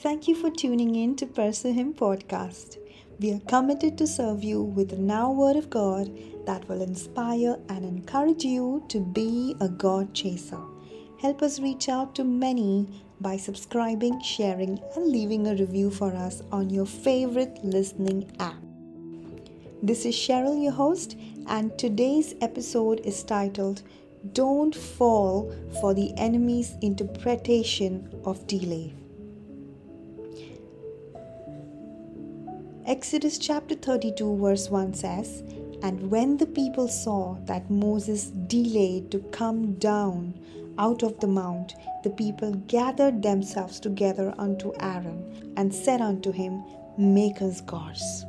Thank you for tuning in to Pursue Him podcast. We are committed to serve you with the now word of God that will inspire and encourage you to be a God chaser. Help us reach out to many by subscribing, sharing, and leaving a review for us on your favorite listening app. This is Cheryl, your host, and today's episode is titled Don't Fall for the Enemy's Interpretation of Delay. Exodus chapter 32, verse 1 says, And when the people saw that Moses delayed to come down out of the mount, the people gathered themselves together unto Aaron and said unto him, Make us gods.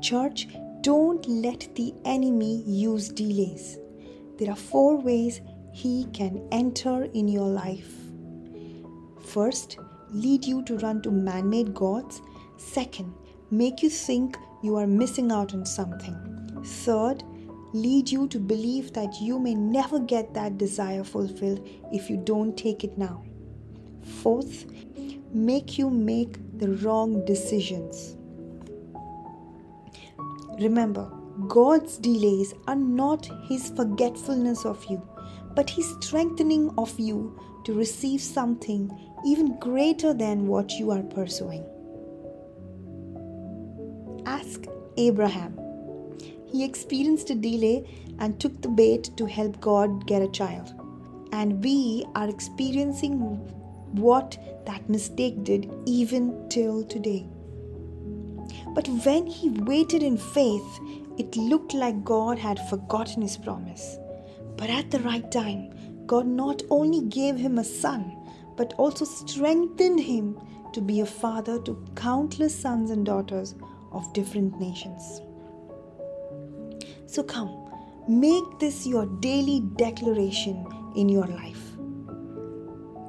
Church, don't let the enemy use delays. There are four ways he can enter in your life. First, lead you to run to man made gods. Second, make you think you are missing out on something. Third, lead you to believe that you may never get that desire fulfilled if you don't take it now. Fourth, make you make the wrong decisions. Remember, God's delays are not His forgetfulness of you, but His strengthening of you to receive something even greater than what you are pursuing. Ask Abraham. He experienced a delay and took the bait to help God get a child. And we are experiencing what that mistake did even till today. But when he waited in faith, it looked like God had forgotten his promise. But at the right time, God not only gave him a son, but also strengthened him to be a father to countless sons and daughters of different nations. So come, make this your daily declaration in your life.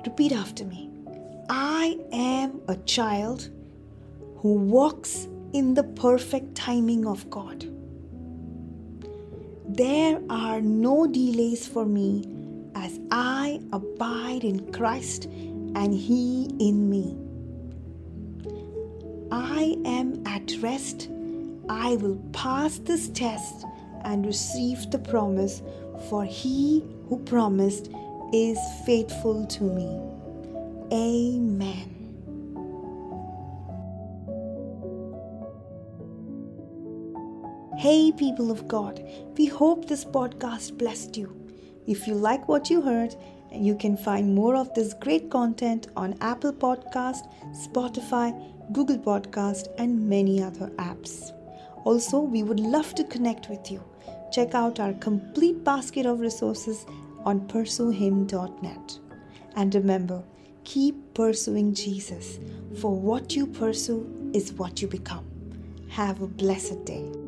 Repeat after me I am a child who walks in the perfect timing of God. There are no delays for me as I abide in Christ and He in me. I am at rest. I will pass this test and receive the promise, for He who promised is faithful to me. Amen. Hey, people of God, we hope this podcast blessed you. If you like what you heard, you can find more of this great content on Apple Podcast, Spotify, Google Podcast, and many other apps. Also, we would love to connect with you. Check out our complete basket of resources on pursuehim.net. And remember, keep pursuing Jesus, for what you pursue is what you become. Have a blessed day.